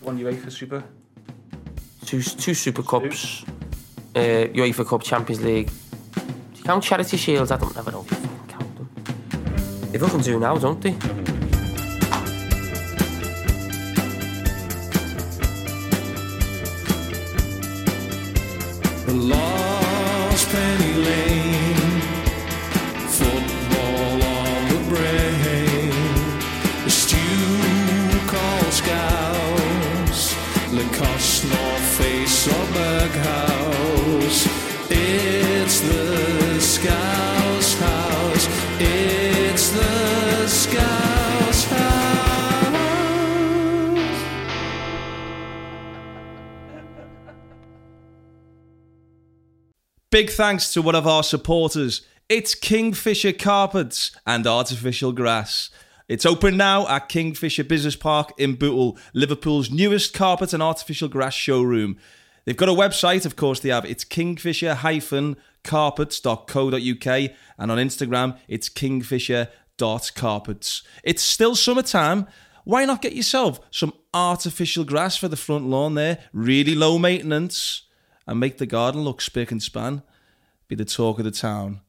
One UEFA Super. Two two Super Cups, uh, UEFA Cup, Champions League. Do you count Charity Shields? I don't never know if you fucking count them. They fucking do now, don't they? The lost Big thanks to one of our supporters. It's Kingfisher Carpets and Artificial Grass. It's open now at Kingfisher Business Park in Bootle, Liverpool's newest carpet and artificial grass showroom. They've got a website, of course, they have. It's kingfisher-carpets.co.uk and on Instagram, it's kingfisher.carpets. It's still summertime. Why not get yourself some artificial grass for the front lawn there? Really low maintenance and make the garden look spick and span. Be the talk of the town.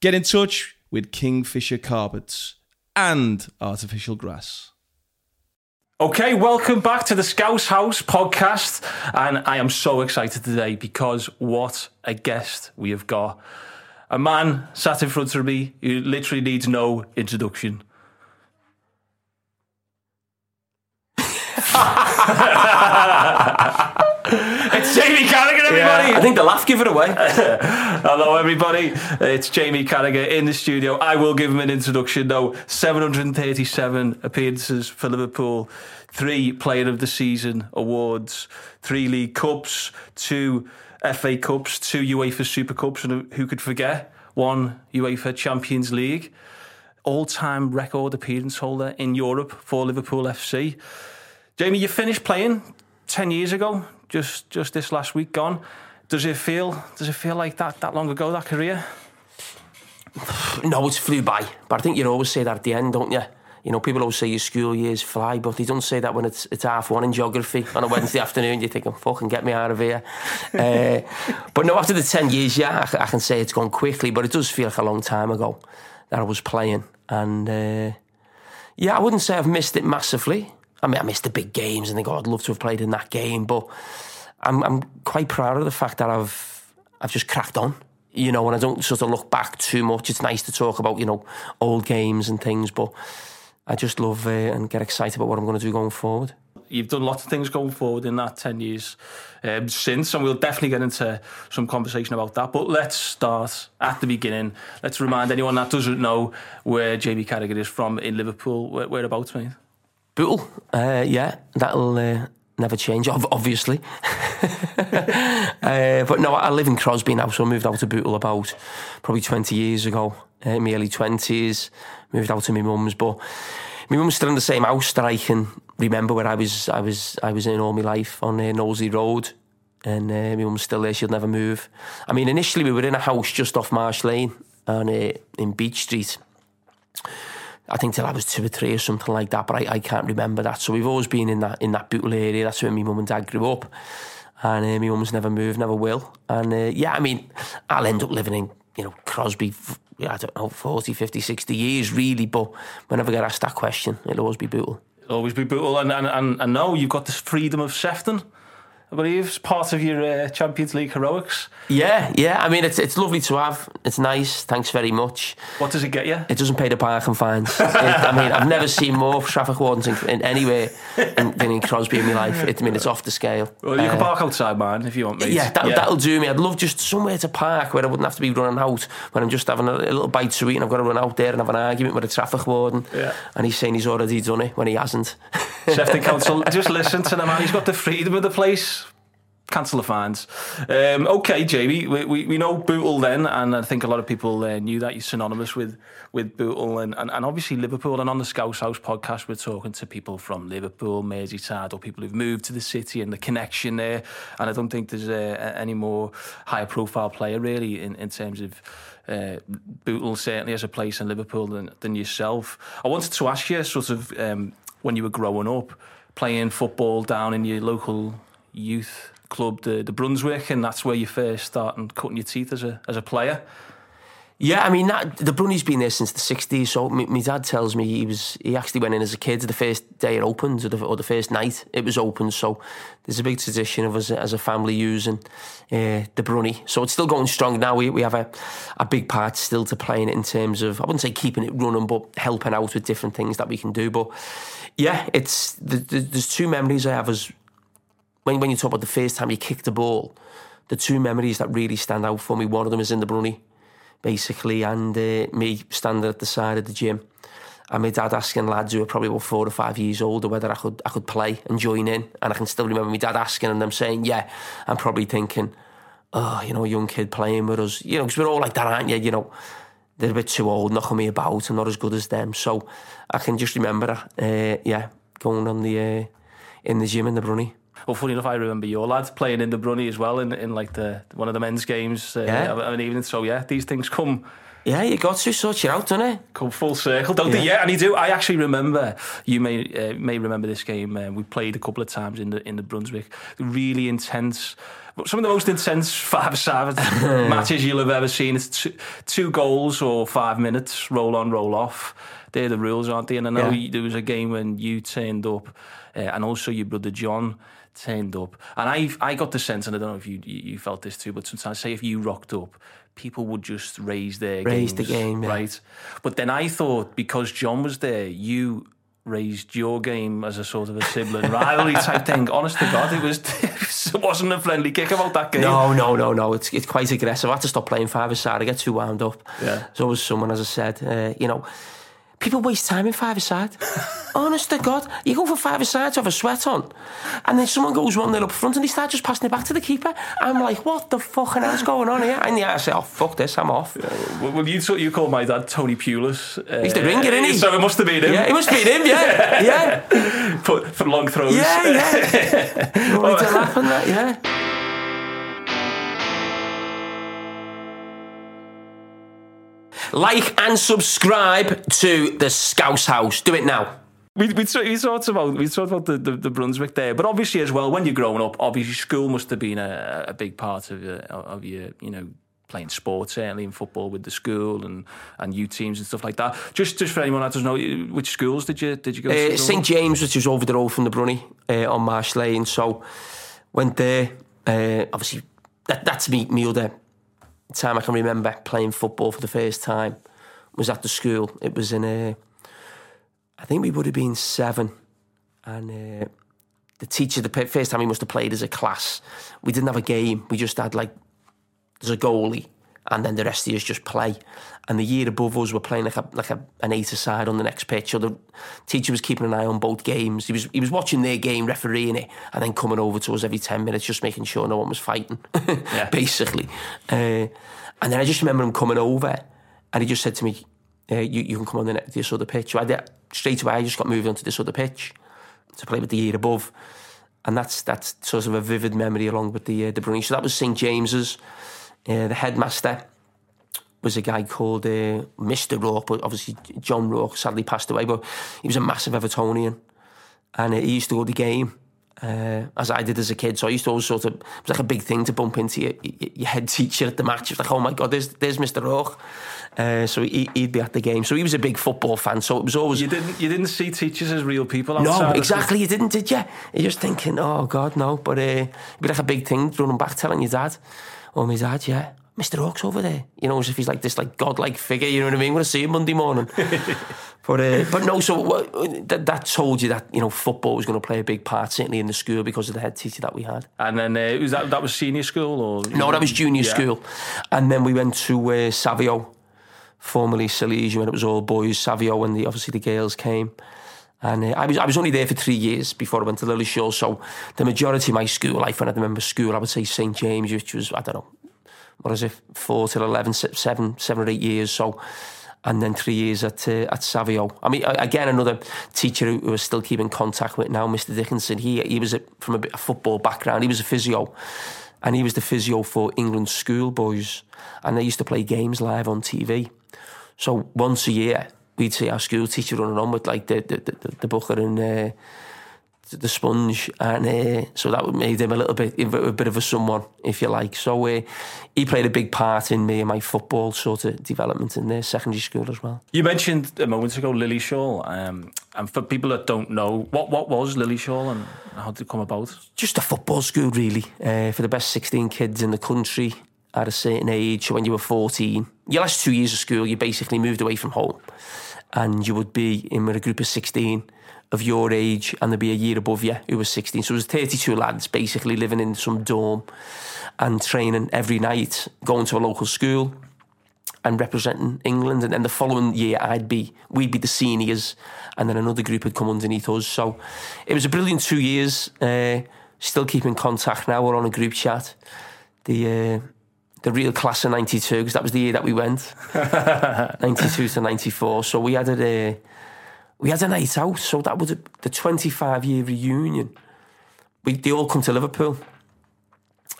Get in touch with Kingfisher Carpets and Artificial Grass. Okay, welcome back to the Scouse House podcast. And I am so excited today because what a guest we have got. A man sat in front of me who literally needs no introduction. Jamie Carragher, everybody. I think the laugh give it away. Hello, everybody. It's Jamie Carragher in the studio. I will give him an introduction, though. 737 appearances for Liverpool, three Player of the Season awards, three League Cups, two FA Cups, two UEFA Super Cups, and who could forget one UEFA Champions League. All time record appearance holder in Europe for Liverpool FC. Jamie, you finished playing 10 years ago, just just this last week gone. Does it feel does it feel like that that long ago, that career? no, it's flew by. But I think you always say that at the end, don't you? You know, people always say your school years fly, but they don't say that when it's it's half one in geography on a Wednesday afternoon. You're thinking, fucking get me out of here. Uh, but no, after the 10 years, yeah, I, I can say it's gone quickly, but it does feel like a long time ago that I was playing. And uh, yeah, I wouldn't say I've missed it massively. I mean, I missed the big games and think, oh, I'd love to have played in that game, but I'm, I'm quite proud of the fact that I've I've just cracked on. You know, and I don't sort of look back too much. It's nice to talk about, you know, old games and things, but I just love uh, and get excited about what I'm going to do going forward. You've done lots of things going forward in that 10 years um, since, and we'll definitely get into some conversation about that. But let's start at the beginning. Let's remind anyone that doesn't know where Jamie Carragher is from in Liverpool. Where, whereabouts, mate? Bootle, uh, yeah, that'll uh, never change, obviously. uh, but no, I live in Crosby now, so I moved out to Bootle about probably 20 years ago, uh, in my early 20s. Moved out to my mum's, but my mum's still in the same house that I can remember where I was. I was, I was in all my life on uh, Knowsley Road, and uh, my mum's still there. She'll never move. I mean, initially we were in a house just off Marsh Lane, on uh, in Beach Street. I think till I was two or three or something like that, but I, I can't remember that. So we've always been in that in that Bootle area. That's where my mum and dad grew up, and uh, my mum's never moved, never will. And uh, yeah, I mean, I'll end up living in you know Crosby. I don't know, 40, 50, 60 years really, but whenever I get asked that question, it'll always be Bootle. Always be brutal. And, and, and, and now you've got this freedom of Sefton, I believe, as part of your uh, Champions League heroics. Yeah, yeah. I mean, it's it's lovely to have. It's nice. Thanks very much. What does it get you? It doesn't pay the parking fines. It- I mean, I've never seen more traffic wardens in, in anywhere in, than in Crosby in my life. It, I mean, it's off the scale. Well, you can Uh, park outside, man, if you want, mate. Yeah, that, that'll do me. I'd love just somewhere to park where I wouldn't have to be running out when I'm just having a, a little bite to eat and I've got to run out there and have an argument with a traffic warden. Yeah. And he's saying he's already done it when he hasn't. Sefton Council, just listen to the man. He's got the freedom of the place. Cancel the fines. Um, okay, Jamie, we, we, we know Bootle then, and I think a lot of people uh, knew that you're synonymous with with Bootle and, and, and obviously Liverpool. And on the Scouse House podcast, we're talking to people from Liverpool, Merseyside, or people who've moved to the city and the connection there. And I don't think there's uh, any more high profile player really in, in terms of uh, Bootle certainly has a place in Liverpool than, than yourself. I wanted to ask you, sort of, um, when you were growing up, playing football down in your local youth club, the, the Brunswick, and that's where you first started cutting your teeth as a as a player. Yeah, I mean that, the Brunny's been there since the '60s. So my, my dad tells me he was he actually went in as a kid the first day it opened, or the, or the first night it was open. So there's a big tradition of us as a family using uh, the Brunny. So it's still going strong now. We we have a a big part still to play in it in terms of I wouldn't say keeping it running, but helping out with different things that we can do. But yeah, it's the, the, there's two memories I have as when when you talk about the first time you kicked the ball. The two memories that really stand out for me. One of them is in the Brunny basically, and uh, me standing at the side of the gym. And my dad asking lads who were probably about four or five years older whether I could I could play and join in. And I can still remember my dad asking and them saying, yeah. I'm probably thinking, oh, you know, a young kid playing with us. You know, because we're all like that, aren't you? You know, they're a bit too old, knocking me about. I'm not as good as them. So I can just remember, uh, yeah, going on the uh, in the gym in the Brunny. Well, funny enough, I remember your lad playing in the Brunny as well in, in like the one of the men's games uh, Yeah. of an evening. So yeah, these things come Yeah, you got to sort you out, don't it? come full circle, don't they? Yeah. Yeah, and you do. I actually remember. You may uh, may remember this game. Uh, we played a couple of times in the in the Brunswick. Really intense. Some of the most intense five-a-side matches you'll have ever seen. It's two, two goals or five minutes, roll on, roll off. They're the rules, aren't they? And I know Yeah. you- there was a game when you turned up, uh, and also your brother John turned up. And I I got the sense, and I don't know if you you felt this too, but sometimes say if you rocked up, people would just raise their Raise the game, yeah. right? But then I thought because John was there, you raised your game as a sort of a sibling rivalry type thing. Honest to God, it was it wasn't a friendly kick about that game. No, no, no, no. It's it's quite aggressive. I had to stop playing five aside. I get too wound up. Yeah. So always someone, as I said, uh, you know, people waste time in five aside. Honest to God, you go for five aside to have a sweat on, and then someone goes one nil up front and they start just passing it back to the keeper. I'm like, what the fucking hell's going on here? And yeah, I say, oh fuck this, I'm off. Well, well, you you called my dad Tony Pulis. Uh, He's the ringer, isn't he? So it must have been him. Yeah, it must be him. Yeah, yeah, for, for long throws. yeah, yeah. Me to laugh on that? Yeah. Like and subscribe to the Scouse House. Do it now. We we, we talked about we talked about the, the, the Brunswick there, but obviously as well when you're growing up, obviously school must have been a, a big part of your, of your you know playing sports certainly in football with the school and and youth teams and stuff like that. Just just for anyone that doesn't know, which schools did you did you go Uh, to? St James, which is over the road from the Brunny uh, on Marsh Lane. So went there. Uh, obviously, that, that's me. Me other time I can remember playing football for the first time was at the school. It was in a. I think we would have been seven, and uh, the teacher the first time he must have played as a class. We didn't have a game. We just had like there's a goalie, and then the rest of us just play. And the year above us were playing like a like a, an eight aside on the next pitch. So the teacher was keeping an eye on both games. He was he was watching their game, refereeing it, and then coming over to us every ten minutes, just making sure no one was fighting, basically. Uh, and then I just remember him coming over, and he just said to me, uh, "You you can come on the next, this other pitch." So I did, straight away, I just got moved onto this other pitch to play with the year above and that's that's sort of a vivid memory along with the uh, the Brunny. So that was St James's. Uh, the headmaster was a guy called uh, Mr. Rourke, but obviously John Rourke sadly passed away. But he was a massive Evertonian, and uh, he used to go to the game. Uh, as I did as a kid, so I used to always sort of it was like a big thing to bump into your, your, head teacher at the match. It was like, oh my god, there's there's Mr. Rourke. Uh, so he, he'd be at the game. So he was a big football fan. So it was always you didn't you didn't see teachers as real people. no, exactly. You didn't, did you? You're just thinking, oh God, no. But uh, it'd be like a big thing running back, telling your dad, oh my dad, yeah, Mr. Rourke's over there. You know, as if he's like this like godlike figure. You know what I mean? I'm gonna see him Monday morning. but uh, but no. So what, that, that told you that you know football was going to play a big part, certainly in the school because of the head teacher that we had. And then uh, was that that was senior school or No, that was junior Yeah. school. And then we went to uh, Savio, formerly Salesian, when it was all boys. Savio, when the obviously the girls came. And uh, I was I was only there for three years before I went to Lilleshall. So the majority of my school life, when I remember school, I would say St James, which was I don't know, what is it, four till 11, seven, seven or eight years. So. And then three years at uh, at Savio. I mean, again, another teacher who, I still keep in contact with now, Mr. Dickinson. He he was a, from a, of football background. He was a physio, and he was the physio for England schoolboys, and they used to play games live on TV. So once a year, we'd see our school teacher running on with like the the, the, the and uh, the sponge, and uh, so that made him a little bit a bit of a someone, if you like. So uh, he played a big part in me and my football sort of development in the secondary school as well. You mentioned a moment ago Lilleshall, um, and for people that don't know, what what was Lilleshall and how did it come about? Just a football school, really, uh, for the best 16 kids in the country at a certain age. So When you were 14, your last two years of school, you basically moved away from home, and you would be in with a group of 16 of your age and there'd be a year above you who was 16. So it was 32 lads basically living in some dorm and training every night, going to a local school and representing England. And then the following year, I'd be, we'd be the seniors, and then another group had come underneath us. So it was a brilliant two years. Uh, still keep in contact now. We're on a group chat. The uh, the real class of '92 because that was the year that we went, '92 to '94. So we had a uh, we had a night out. So that was a, the 25 year reunion. We they all come to Liverpool,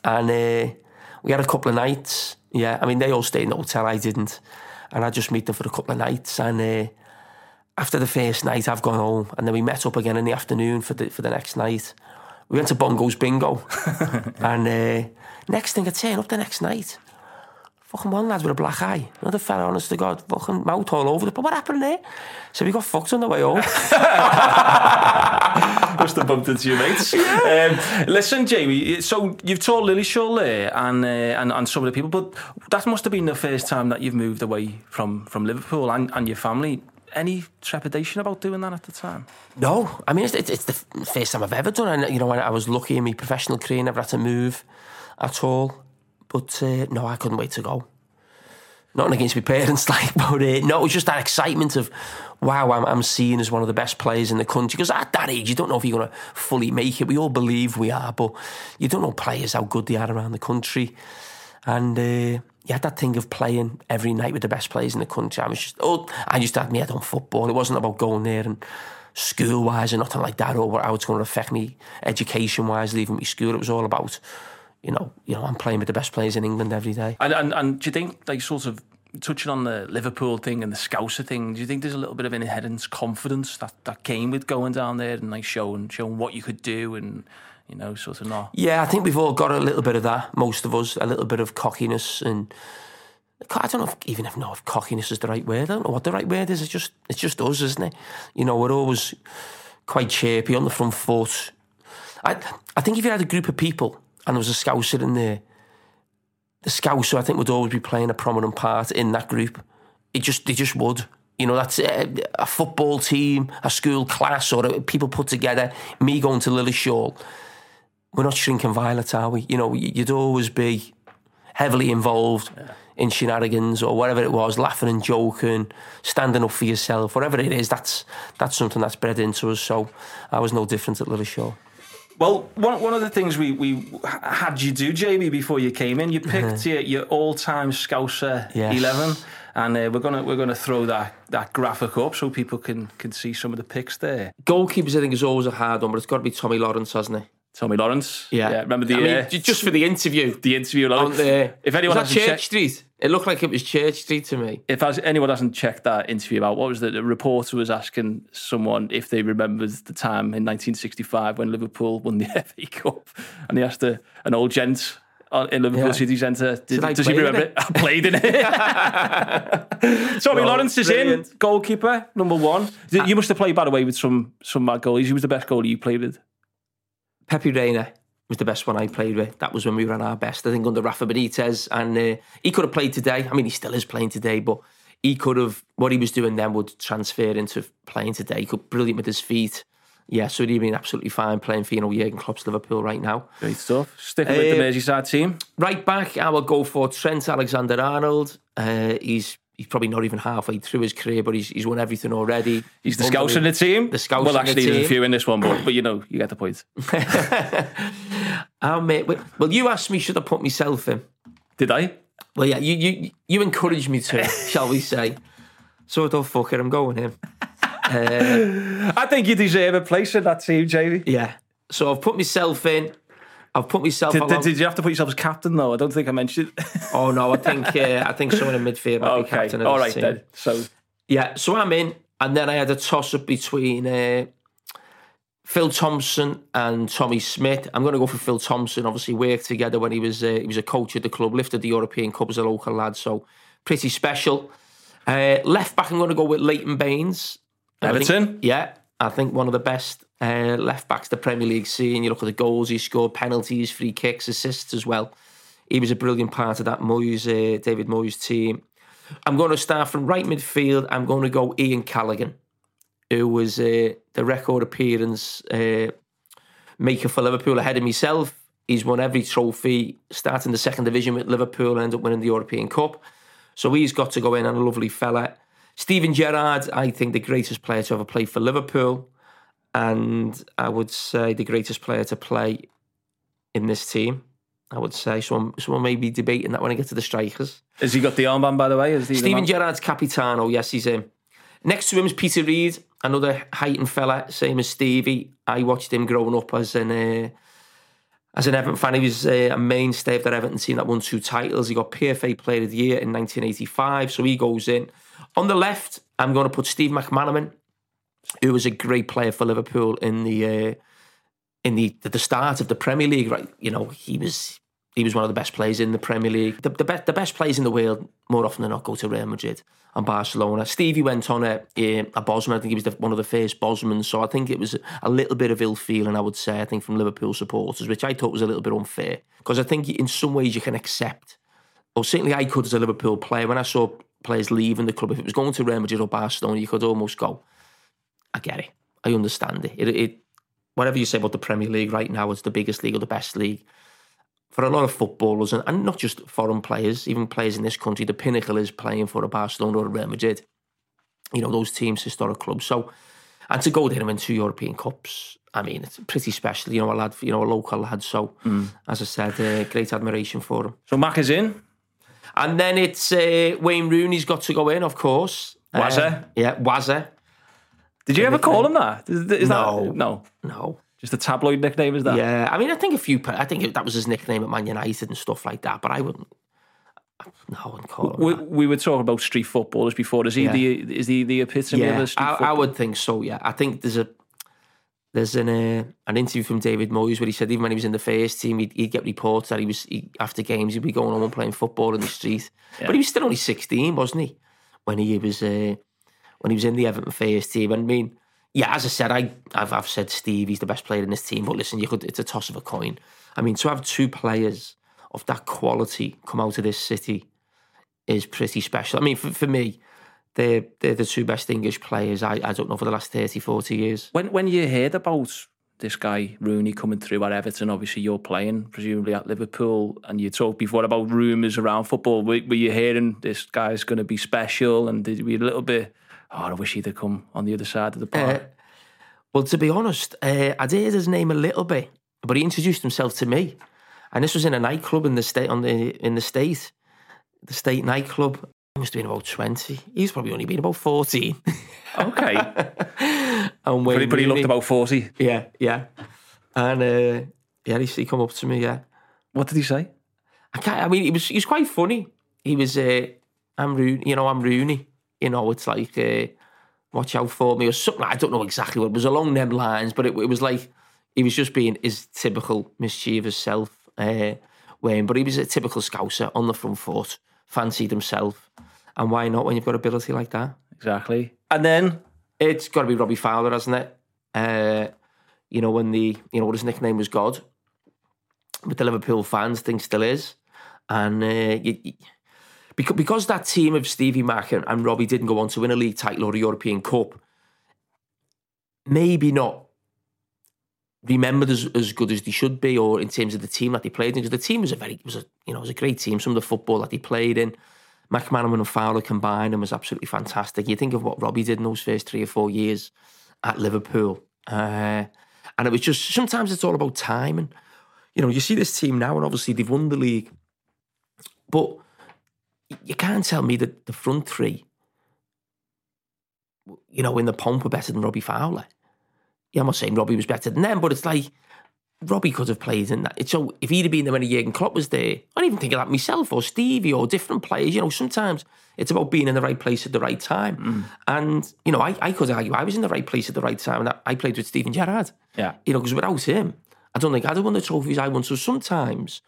and uh, we had a couple of nights. Yeah, I mean they all stayed in the hotel. I didn't, and I just meet them for a couple of nights. And uh, after the first night, I've gone home, and then we met up again in the afternoon for the for the next night. We went to Bongo's Bingo, and uh, next thing I turn up the next night. Fucking one lad with a black eye. Another fella, honest to God, fucking mouth all over the place. What happened there? So we got fucked on the way home. Must have bumped into your mates. Um, listen, Jamie. So you've taught Lilleshall there, and, uh, and and some of the people, but that must have been the first time that you've moved away from from Liverpool and, and your family. Any trepidation about doing that at the time? No, I mean it's, it's, it's the first time I've ever done it. And, you know, I was lucky in my professional career, never had to move at all. But uh, no, I couldn't wait to go. Nothing against my parents, like, but uh, no, it was just that excitement of, wow, I'm, I'm seen as one of the best players in the country. Because at that age, you don't know if you're going to fully make it. We all believe we are, but you don't know players how good they are around the country. And uh, you had that thing of playing every night with the best players in the country. I was just, oh, I to have my head on football. It wasn't about going there and school wise or nothing like that, or how it's going to affect me education wise, leaving me school. It was all about you know, you know, I'm playing with the best players in England every day. And and, and do you think, like, sort of touching on the Liverpool thing and the Scouser thing, do you think there's a little bit of inherent confidence that, that came with going down there and like showing showing what you could do and you know, sort of not? Yeah, I think we've all got a little bit of that. Most of us, a little bit of cockiness and. I don't know if, even if know if cockiness is the right word. I don't know what the right word is. It's just it's just us, isn't it? You know, we're always quite chirpy on the front foot. I I think if you had a group of people and there was a Scouser in there, the Scouser I think would always be playing a prominent part in that group. It just they just would. You know, that's a, a football team, a school class, or a, people put together. Me going to Lilleshall, we're not shrinking violet, are we? You know, you'd always be heavily involved yeah. in shenanigans or whatever it was, laughing and joking, standing up for yourself, whatever it is. That's that's something that's bred into us. So I was no different at Lilleshall. Well, one, one of the things we, we had you do, Jamie, before you came in, you picked your, your all time Scouser yes. eleven, and uh, we're gonna we're gonna throw that, that graphic up so people can can see some of the picks there. Goalkeepers, I think, is always a hard one, but it's got to be Tommy Lawrence, hasn't it? Tommy Lawrence. Yeah. yeah. Remember the. I mean, uh, just for the interview. The interview. On the, if anyone was that Church check, Street? It looked like it was Church Street to me. If anyone hasn't checked that interview out, what was the, the reporter was asking someone if they remembered the time in 1965 when Liverpool won the FA Cup, and he asked a, an old gent in Liverpool yeah. City Centre. Did, does he remember it? it? I played in it. Tommy well, Lawrence is brilliant. in, goalkeeper, number one. You ah. must have played, by the way, with some some mad goalies. He was the best goalie you played with. Pepe Reina was the best one I played with. That was when we were at our best, I think, under Rafa Benitez. And uh, he could have played today. I mean, he still is playing today, but he could have, what he was doing then would transfer into playing today. He could brilliant with his feet. Yeah, so he'd been absolutely fine playing for, you know, Jurgen Klopp's Liverpool right now. Great stuff. Sticking uh, with the uh, Merseyside team. Right back, I will go for Trent Alexander-Arnold. Uh, he's he's probably not even halfway through his career, but he's he's won everything already. He's, the scouts in the team. The scouts. Well, actually, the there's a few in this one, but but you know, you get the point. um, mate, well, you asked me should I put myself in? Did I? Well, yeah, you you you encouraged me to, shall we say? So I thought, fuck it, I'm going in. Uh, I think you deserve a place in that team, Jamie. Yeah. So I've put myself in. I've put myself. Did, did, you have to put yourself as captain though? I don't think I mentioned. oh no, I think uh, I think someone in midfield might okay. be captain. Of All right team. then. So yeah, so I'm in, and then I had a toss up between uh, Phil Thompson and Tommy Smith. I'm going to go for Phil Thompson. Obviously, worked together when he was uh, he was a coach at the club, lifted the European Cup as a local lad, so pretty special. Uh, left back, I'm going to go with Leighton Baines. I think- Everton? yeah, I think one of the best uh, left backs the Premier League scene. You look at the goals he scored, penalties, free kicks, assists as well. He was a brilliant part of that Moyes, uh, David Moyes team. I'm going to start from right midfield. I'm going to go Ian Callaghan, who was uh, the record appearance uh, maker for Liverpool ahead of myself. He's won every trophy, starting the second division with Liverpool and ended up winning the European Cup. So he's got to go in and a lovely fella. Steven Gerrard, I think the greatest player to ever play for Liverpool. And I would say the greatest player to play in this team. I would say someone, someone may be debating that when I get to the strikers. Has he got the armband, by the way? Is he Steven? Gerrard's Capitano, yes, he's in. Next to him is Peter Reid, another Huyton fella, same as Stevie. I watched him growing up as an uh, as an Everton fan. He was uh, a mainstay of that Everton team that won two titles. He got PFA Player of the Year in 1985, so he goes in. On the left, I'm going to put Steve McManaman, who was a great player for Liverpool in the uh, in the the start of the Premier League. Right, you know, he was he was one of the best players in the Premier League. The, the best the best players in the world more often than not go to Real Madrid and Barcelona. Stevie went on a a, a Bosman. I think he was the, one of the first Bosmans. So I think it was a little bit of ill feeling. I would say I think from Liverpool supporters, which I thought was a little bit unfair because I think in some ways you can accept. Or certainly I could as a Liverpool player when I saw players leaving the club. If it was going to Real Madrid or Barcelona, you could almost go, I get it. I understand it. It, it whatever you say about the Premier League right now, it's the biggest league or the best league. For a lot of footballers, and, and not just foreign players, even players in this country, the pinnacle is playing for a Barcelona or a Real Madrid. You know, those teams, historic clubs. So, and to go there and win two European Cups, I mean, it's pretty special. You know, a lad, you know, a local lad. So, as I said, uh, great admiration for him. So Mac is in. And then it's uh, Wayne Rooney's got to go in, of course. Wazza? Uh, yeah, Wazza. Did you ever call him that? Is, is No. that no? No. Just a tabloid nickname, is that? Yeah, I mean, I think a few. I think that was his nickname at Man United and stuff like that. But I wouldn't. No, I wouldn't call him. We, that. we were talking about street footballers before. Is he Yeah. the is he the epitome of Yeah, a street I, I would think so. Yeah, I think there's a there's an uh, an interview from David Moyes where he said even when he was in the first team, he'd, he'd get reports that he was he, after games he'd be going home and playing football in the street. But he was still only 16, wasn't he? When he was uh, when he was in the Everton first team. I mean, yeah, as I said, I I've, I've said Steve he's the best player in this team. But listen, you could it's a toss of a coin. I mean, to have two players of that quality come out of this city is pretty special. I mean, for, for me, they're, they're the two best English players, I, I don't know, for the last 30, 40 years. When when you heard about this guy Rooney coming through at Everton, obviously you're playing presumably at Liverpool, and you talked before about rumours around football. Were, were you hearing this guy's going to be special, and did we a little bit? Oh, I wish he'd have come on the other side of the Uh, park. well, to be honest, uh, I'd heard his name a little bit, but he introduced himself to me. And this was in a nightclub in the state on the in the state, the state nightclub. He must have been about twenty. He's probably only been about fourteen. okay, and but, Wayne he, but he looked about forty. yeah, yeah. And uh, yeah, he, he come up to me. Yeah, What did he say? I can't. I mean, he was he was quite funny. He was, uh, I'm Rooney. You know, I'm Rooney. You know, it's like, uh, watch out for me or something. I don't know exactly what it was along them lines, but it, it was like he was just being his typical mischievous self, uh, Wayne. But he was a typical scouser on the front foot, fancied himself, and why not when you've got ability like that? Exactly. And then It's got to be Robbie Fowler, hasn't it? Uh, you know, when the you know what his nickname was God, with the Liverpool fans, think still is, and uh, you- because because that team of Stevie Mack and, and Robbie didn't go on to win a league title or a European Cup, maybe not remembered as, as good as they should be, or in terms of the team that they played in. Because the team was a very was a you know was a great team. Some of the football that they played in. McManaman and Fowler combined and was absolutely fantastic. You think of what Robbie did in those first three or four years at Liverpool. Uh, and it was just, sometimes it's all about time. And, you know, you see this team now, and obviously they've won the league. But you can't tell me that the front three, you know, in the pomp were better than Robbie Fowler. Yeah, I'm not saying Robbie was better than them, but it's like, Robbie could have played in that. So if he'd have been there when Jurgen Klopp was there, I don't even think of that myself or Stevie or different players. You know, sometimes it's about being in the right place at the right time. Mm. And, you know, I, I could argue I was in the right place at the right time and I, I played with Steven Gerrard. Yeah. You know, because without him, I don't think I'd have won the trophies I won. So sometimes,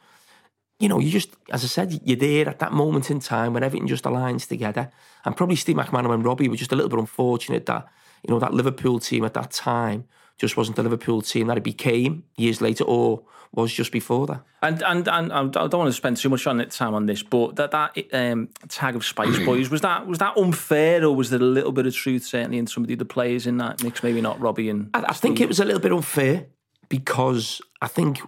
you know, you just, as I said, you're there at that moment in time when everything just aligns together. And probably Steve McManaman and Robbie were just a little bit unfortunate that, you know, that Liverpool team at that time just wasn't the Liverpool team that it became years later or was just before that. And and and I don't want to spend too much on it time on this, but that that um, tag of Spice Boys was that was that unfair, or was there a little bit of truth certainly in some of the other players in that mix? Maybe not Robbie and I, I think it was a little bit unfair because I think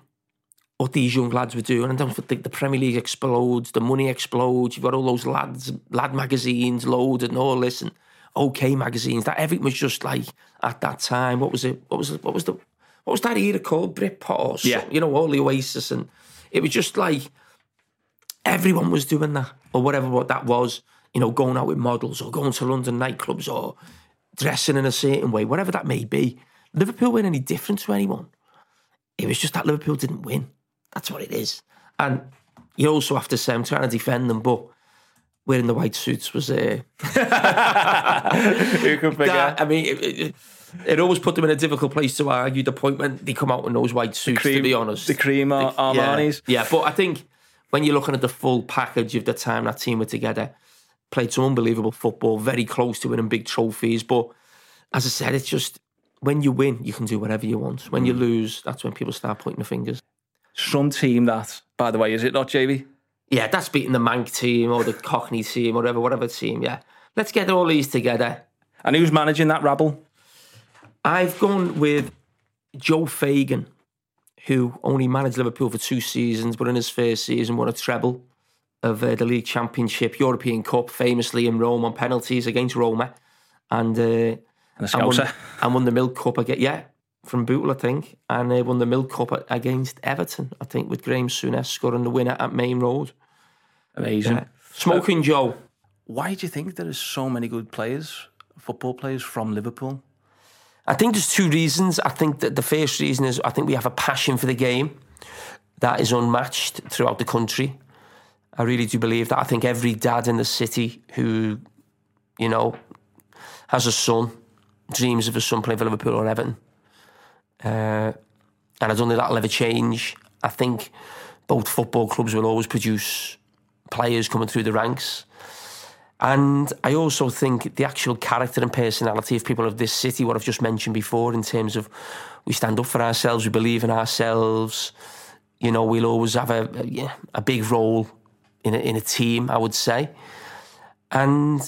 what these young lads were doing, and I don't think the Premier League explodes, the money explodes. You've got all those lads, lad magazines loaded and all this, and OK magazines. That everything was just like at that time. What was it? What was it? What was the? What was that era called? Britpop or Yeah. you know, all the Oasis, and it was just like everyone was doing that or whatever what that was. You know, going out with models or going to London nightclubs or dressing in a certain way, whatever that may be. Liverpool weren't any different to anyone. It was just that Liverpool didn't win. That's what it is. And you also have to say, I'm trying to defend them, but wearing the white suits was uh, who can that, I mean, it, it, it always put them in a difficult place to argue the point when they come out in those white suits. to be honest, the cream Ar- yeah, Armani's. Yeah, but I think when you're looking at the full package of the time that team were together, played some unbelievable football, very close to winning big trophies. But as I said, it's just when you win, you can do whatever you want. When you lose, that's when people start pointing the fingers. Some team that, by the way, is it not, JB? Yeah, that's beating the Mank team or the Cockney team, whatever, whatever team. Yeah, let's get all these together. And who's managing that rabble? I've gone with Joe Fagan, who only managed Liverpool for two seasons, but in his first season won a treble of uh, the league championship, European Cup, famously in Rome on penalties against Roma, and uh, And and won, and won the Milk Cup again. Yeah, from Bootle, I think, and they won the Milk Cup against Everton, I think, with Graham Souness scoring the winner at Maine Road. Amazing. Smoking Joe. Why do you think there are so many good players, football players from Liverpool? I think there's two reasons. I think that the first reason is I think we have a passion for the game that is unmatched throughout the country. I really do believe that. I think every dad in the city who, you know, has a son, dreams of a son playing for Liverpool or Everton. Uh, and I don't think that'll ever change. I think both football clubs will always produce players coming through the ranks. And I also think the actual character and personality of people of this city, what I've just mentioned before, in terms of we stand up for ourselves, we believe in ourselves. You know, we'll always have a, a, yeah, a big role in a, in a team, I would say. And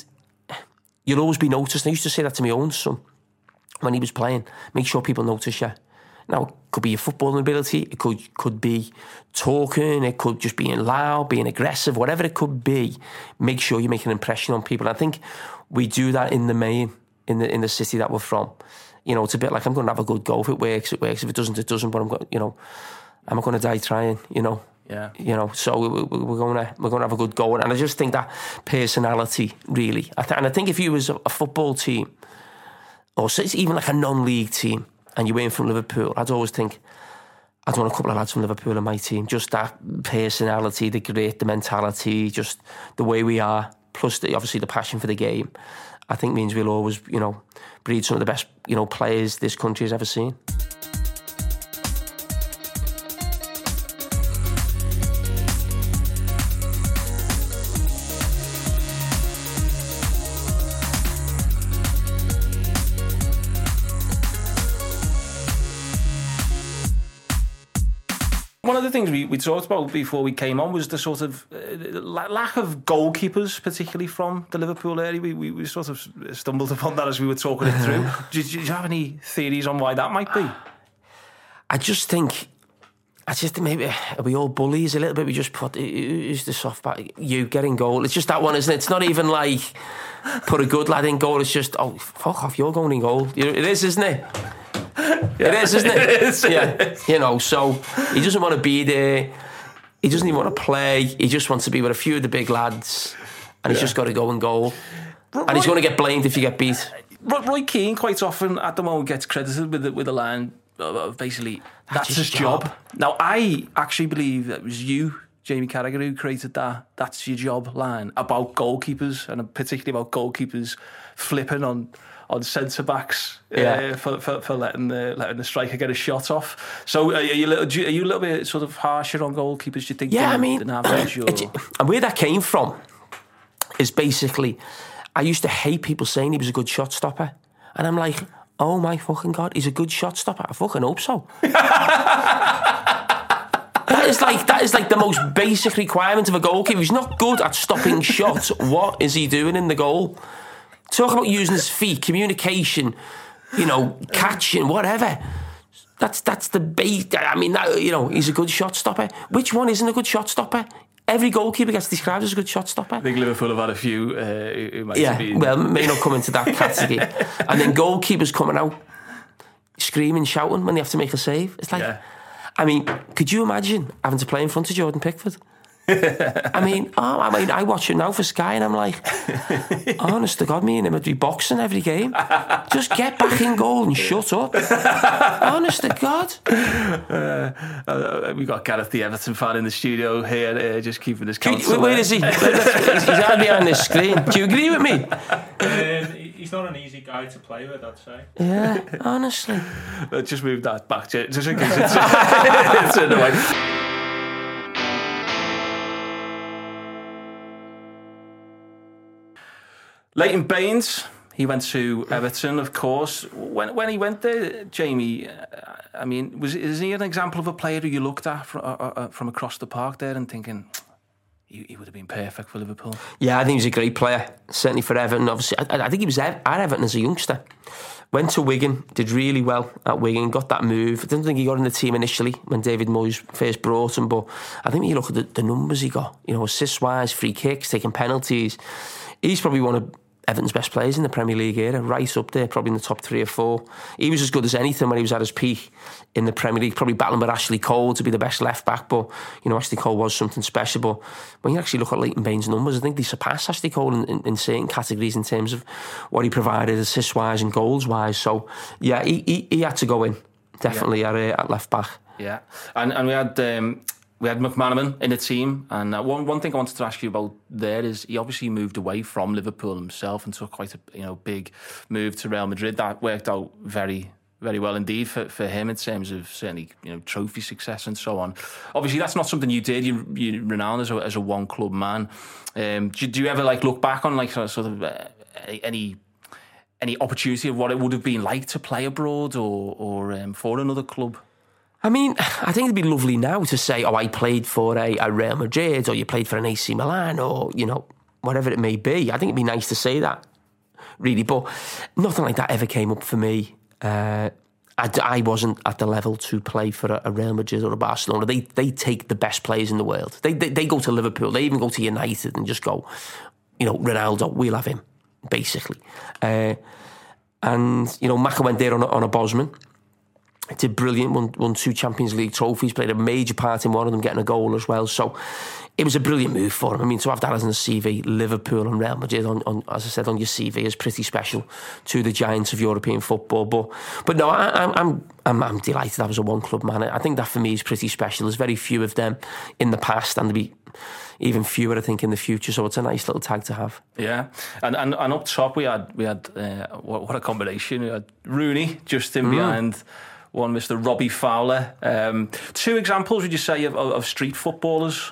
you'll always be noticed. I used to say that to my own son when he was playing. Make sure people notice you. Now, it could be your footballing ability, it could could be talking, it could just being loud, being aggressive, whatever it could be. Make sure you make an impression on people. I think we do that in the main, in the in the city that we're from. You know, it's a bit like I'm going to have a good go. If it works, it works. If it doesn't, it doesn't. But I'm going, you know, I'm not going to die trying. You know, Yeah. you know. So we- we- we're going to we're going to have a good go, and I just think that personality really. I th- and I think if you was a football team, or so it's even like a non-league team, and you weren't from Liverpool, I'd always think. I'd want a couple of lads from Liverpool in my team. Just that personality, the grit, the mentality, just the way we are, plus the, obviously the passion for the game. I think means we'll always, you know, breed some of the best, you know, players this country has ever seen. The things we, we talked about before we came on was the sort of uh, lack of goalkeepers, particularly from the Liverpool area. We, we, we sort of stumbled upon that as we were talking it through. do, do you have any theories on why that might be? I just think, I just think maybe are we all bullies a little bit? We just put who- who's the soft back? You getting goal. It's just that one, isn't it? It's not even like put a good lad in goal. It's just oh fuck off, you're going in goal. It is, isn't it? It is, isn't it? It is. Yeah, you know. So he doesn't want to be there. He doesn't even want to play. He just wants to be with a few of the big lads, and he's just got to go and goal. And he's going to get blamed if you get beat. Roy, Keane quite often at the moment gets credited with the, with the line uh, basically that's, his his job. job. Now I actually believe that it was you, Jamie Carragher, who created that. That's your job line about goalkeepers and particularly about goalkeepers flipping on. On centre backs, Yeah. uh, for, for for letting the letting the striker get a shot off. So are you a little, are you a little bit sort of harsher on goalkeepers? Do you think? Yeah, than, I mean, than average. Or? and where that came from is basically, I used to hate people saying he was a good shot stopper, and I'm like, oh my fucking god, he's a good shot stopper. I fucking hope so. that is like that is like the most basic requirement of a goalkeeper. He's not good at stopping shots, what is he doing in the goal? Talk about using his feet, communication, you know, catching, whatever. That's that's the base. I mean, that, you know, he's a good shot stopper. Which one isn't a good shot stopper? Every goalkeeper gets described as a good shot stopper. I think Liverpool have had a few uh, who- might have Yeah, been. well, may not come into that category. and then goalkeepers coming out screaming, shouting when they have to make a save. It's like, Yeah. I mean, could you imagine having to play in front of Jordan Pickford? I mean, oh, I mean, I watch it now for Sky, and I'm like, honest to God, me and him would be boxing every game. Just get back in goal and shut up. honest to God. Uh, we've got Gareth the Everton fan in the studio here, uh, just keeping his Wait, counsel. where is he? He's he's hard behind this screen. Do you agree with me? Um, he's not an easy guy to play with, I'd say. Yeah, honestly. Uh, just move that back, just in case it's, it's annoying. Leighton Baines, he went to Everton, of course. When when he went there, Jamie, uh, I mean, was is he an example of a player who you looked at from, uh, uh, from across the park there and thinking he, would have been perfect for Liverpool? Yeah, I think he's a great player. Certainly for Everton. Obviously, I, I think he was at Everton as a youngster. Went to Wigan, did really well at Wigan, got that move. I didn't think he got in the team initially when David Moyes first brought him, but I think when you look at the, the numbers he got, you know, assist wise, free kicks, taking penalties, he's probably one of Everton's best players in the Premier League era, right up there, probably in the top three or four. He was as good as anything when he was at his peak in the Premier League, probably battling with Ashley Cole to be the best left back. But, you know, Ashley Cole was something special. But when you actually look at Leighton Baines' numbers, I think they surpassed Ashley Cole in, in, in certain categories in terms of what he provided assist wise and goals wise. So, yeah, he, he, he had to go in, definitely, at, uh, at left back. Yeah, and and we had um, we had McManaman in the team, and uh, one one thing I wanted to ask you about there is he obviously moved away from Liverpool himself and took quite a you know big move to Real Madrid. That worked out very very well indeed for, for him in terms of certainly you know trophy success and so on. Obviously, that's not something you did. You you renowned as a as a one club man. Um, do, do you ever like look back on like sort of, uh, any any opportunity of what it would have been like to play abroad or or um, for another club? I mean, I think it'd be lovely now to say, oh, I played for a, a Real Madrid or you played for an AC Milan or, you know, whatever it may be. I think it'd be nice to say that, really. But nothing like that ever came up for me. Uh, I, I wasn't at the level to play for a, a Real Madrid or a Barcelona. They they take the best players in the world. They, they they go to Liverpool. They even go to United and just go, you know, Ronaldo, we'll have him, basically. Uh, and you know, Macca went there on a, on a Bosman did brilliant, won, won two Champions League trophies, played a major part in one of them, getting a goal as well. So it was a brilliant move for him. I mean, to have that as a CV, Liverpool and Real Madrid, on, on, as I said, on your CV is pretty special to the giants of European football. But but no, I, I'm, I'm I'm I'm delighted I was a one club man. I think that for me is pretty special. There's very few of them in the past, and there'll be even fewer, I think, in the future. So it's a nice little tag to have. Yeah, and and, and up top we had we had uh, what, what a combination. We had Rooney just in behind one, Mister Robbie Fowler. Um, two examples, would you say, of, of, street footballers?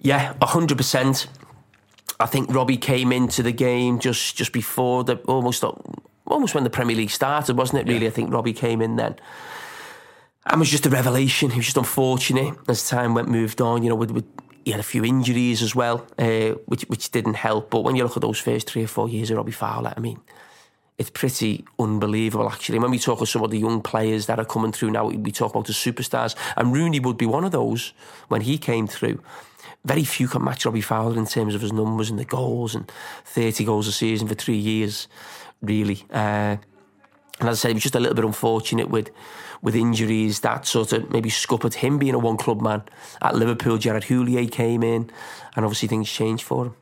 Yeah, hundred percent. I think Robbie came into the game just just before the almost almost when the Premier League started, wasn't it? Really, I think Robbie came in then. And was just a revelation. He was just unfortunate as time went moved on. You know, with, with he had a few injuries as well, uh, which which didn't help. But when you look at those first three or four years of Robbie Fowler, I mean, it's pretty unbelievable actually. When we talk of some of the young players that are coming through now, we talk about the superstars, and Rooney would be one of those when he came through. Very few can match Robbie Fowler in terms of his numbers and the goals and 30 goals a season for three years, really. Uh, and as I said, he was just a little bit unfortunate with with injuries that sort of maybe scuppered him being a one club man. At Liverpool, Gerard Houllier came in, and obviously things changed for him.